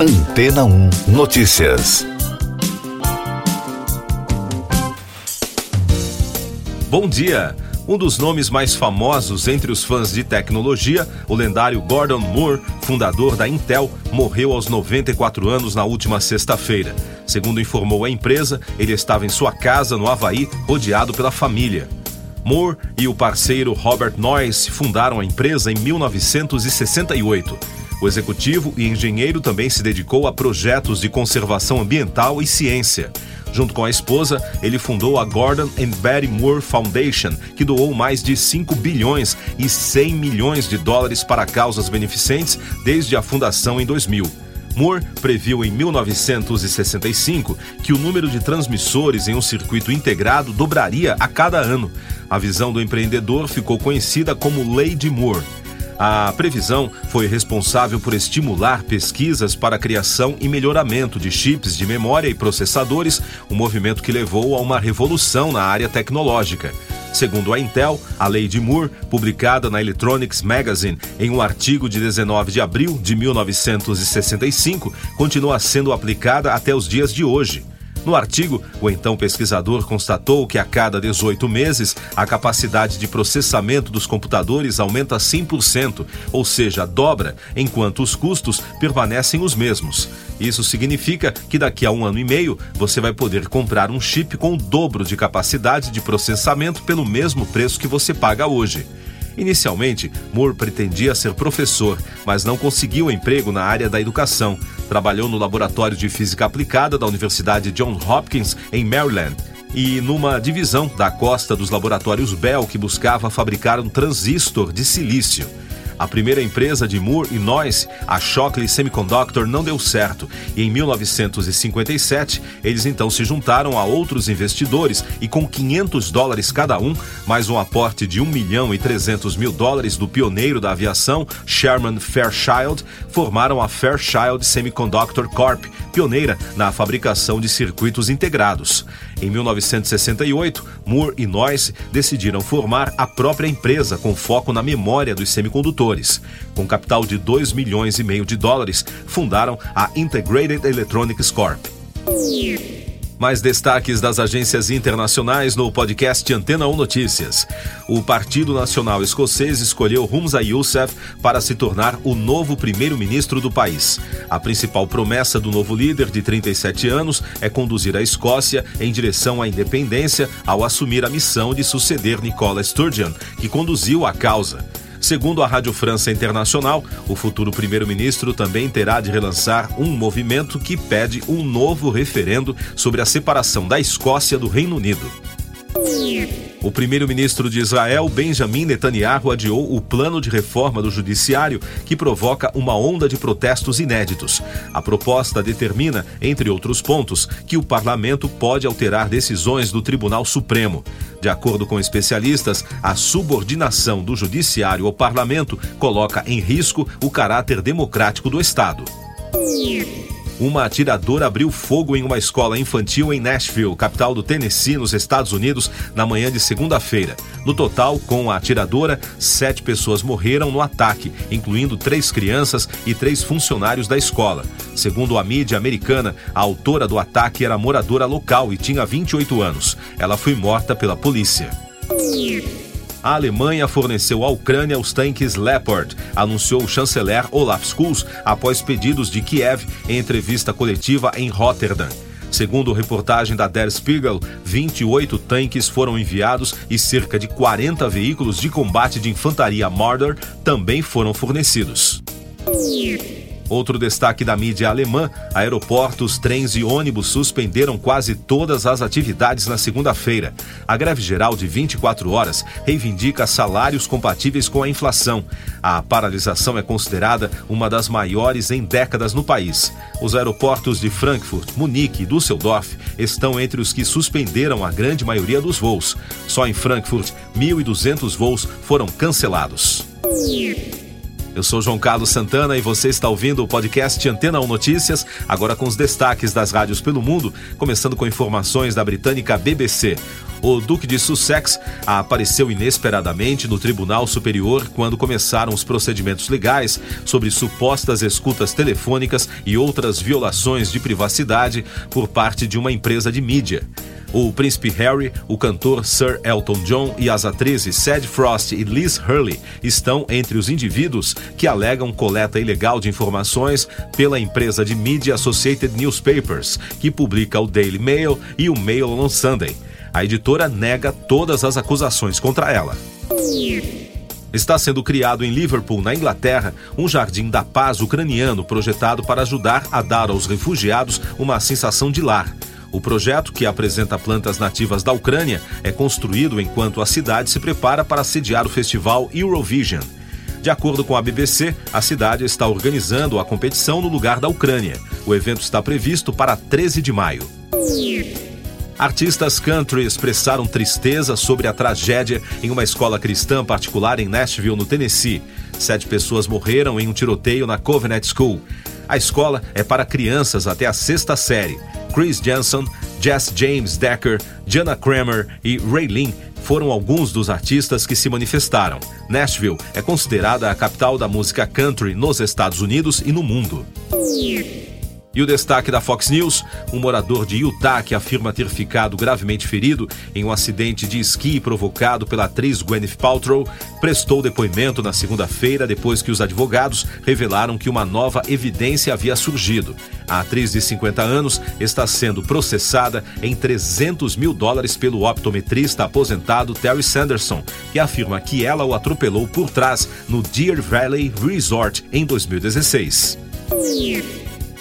Antena 1 Notícias. Bom dia! Um dos nomes mais famosos entre os fãs de tecnologia, o lendário Gordon Moore, fundador da Intel, morreu aos 94 anos na última sexta-feira. Segundo informou a empresa, ele estava em sua casa no Havaí, rodeado pela família. Moore e o parceiro Robert Noyce fundaram a empresa em 1968. O executivo e engenheiro também se dedicou a projetos de conservação ambiental e ciência. Junto com a esposa, ele fundou a Gordon and Betty Moore Foundation, que doou mais de 5 bilhões e 100 milhões de dólares para causas beneficentes desde a fundação em 2000. Moore previu em 1965 que o número de transmissores em um circuito integrado dobraria a cada ano. A visão do empreendedor ficou conhecida como Lei de Moore. A previsão foi responsável por estimular pesquisas para a criação e melhoramento de chips de memória e processadores, um movimento que levou a uma revolução na área tecnológica. Segundo a Intel, a lei de Moore, publicada na Electronics Magazine em um artigo de 19 de abril de 1965, continua sendo aplicada até os dias de hoje. No artigo, o então pesquisador constatou que a cada 18 meses a capacidade de processamento dos computadores aumenta 100%, ou seja, dobra, enquanto os custos permanecem os mesmos. Isso significa que daqui a um ano e meio você vai poder comprar um chip com o dobro de capacidade de processamento pelo mesmo preço que você paga hoje. Inicialmente, Moore pretendia ser professor, mas não conseguiu emprego na área da educação. Trabalhou no laboratório de física aplicada da Universidade Johns Hopkins, em Maryland e numa divisão da costa dos laboratórios Bell que buscava fabricar um transistor de silício. A primeira empresa de Moore e Noyce, a Shockley Semiconductor, não deu certo e em 1957 eles então se juntaram a outros investidores e com 500 dólares cada um, mais um aporte de 1 milhão e 300 mil dólares do pioneiro da aviação, Sherman Fairchild, formaram a Fairchild Semiconductor Corp, pioneira na fabricação de circuitos integrados. Em 1968, Moore e Noyce decidiram formar a própria empresa com foco na memória dos semicondutores. Com capital de 2 milhões e meio de dólares, fundaram a Integrated Electronics Corp. Mais destaques das agências internacionais no podcast Antena 1 Notícias. O Partido Nacional Escocês escolheu Humza Yousaf para se tornar o novo primeiro-ministro do país. A principal promessa do novo líder de 37 anos é conduzir a Escócia em direção à independência ao assumir a missão de suceder Nicola Sturgeon, que conduziu a causa. Segundo a Rádio França Internacional, o futuro primeiro-ministro também terá de relançar um movimento que pede um novo referendo sobre a separação da Escócia do Reino Unido. O primeiro-ministro de Israel, Benjamin Netanyahu, adiou o plano de reforma do judiciário que provoca uma onda de protestos inéditos. A proposta determina, entre outros pontos, que o parlamento pode alterar decisões do Tribunal Supremo. De acordo com especialistas, a subordinação do judiciário ao parlamento coloca em risco o caráter democrático do Estado uma atiradora abriu fogo em uma escola infantil em Nashville, capital do Tennessee, nos Estados Unidos, na manhã de segunda-feira. No total, com a atiradora, sete pessoas morreram no ataque, incluindo três crianças e três funcionários da escola. Segundo a mídia americana, a autora do ataque era moradora local e tinha 28 anos. Ela foi morta pela polícia. A Alemanha forneceu à Ucrânia os tanques Leopard, anunciou o chanceler Olaf Scholz após pedidos de Kiev em entrevista coletiva em Rotterdam. Segundo reportagem da Der Spiegel, 28 tanques foram enviados e cerca de 40 veículos de combate de infantaria Marder também foram fornecidos. Outro destaque da mídia alemã: aeroportos, trens e ônibus suspenderam quase todas as atividades na segunda-feira. A greve geral de 24 horas reivindica salários compatíveis com a inflação. A paralisação é considerada uma das maiores em décadas no país. Os aeroportos de Frankfurt, Munique e Düsseldorf estão entre os que suspenderam a grande maioria dos voos. Só em Frankfurt, 1.200 voos foram cancelados. Eu sou João Carlos Santana e você está ouvindo o podcast Antena 1 Notícias, agora com os destaques das rádios pelo mundo, começando com informações da britânica BBC. O Duque de Sussex apareceu inesperadamente no Tribunal Superior quando começaram os procedimentos legais sobre supostas escutas telefônicas e outras violações de privacidade por parte de uma empresa de mídia. O príncipe Harry, o cantor Sir Elton John e as atrizes Sad Frost e Liz Hurley estão entre os indivíduos que alegam coleta ilegal de informações pela empresa de mídia Associated Newspapers, que publica o Daily Mail e o Mail on Sunday. A editora nega todas as acusações contra ela. Está sendo criado em Liverpool, na Inglaterra, um jardim da paz ucraniano projetado para ajudar a dar aos refugiados uma sensação de lar. O projeto, que apresenta plantas nativas da Ucrânia, é construído enquanto a cidade se prepara para sediar o festival Eurovision. De acordo com a BBC, a cidade está organizando a competição no lugar da Ucrânia. O evento está previsto para 13 de maio. Artistas country expressaram tristeza sobre a tragédia em uma escola cristã particular em Nashville, no Tennessee. Sete pessoas morreram em um tiroteio na Covenant School. A escola é para crianças até a sexta série. Chris Jensen, Jess James Decker, Jana Kramer e Raylene foram alguns dos artistas que se manifestaram. Nashville é considerada a capital da música country nos Estados Unidos e no mundo. E o destaque da Fox News: um morador de Utah que afirma ter ficado gravemente ferido em um acidente de esqui provocado pela atriz Gwyneth Paltrow prestou depoimento na segunda-feira depois que os advogados revelaram que uma nova evidência havia surgido. A atriz de 50 anos está sendo processada em 300 mil dólares pelo optometrista aposentado Terry Sanderson, que afirma que ela o atropelou por trás no Deer Valley Resort em 2016.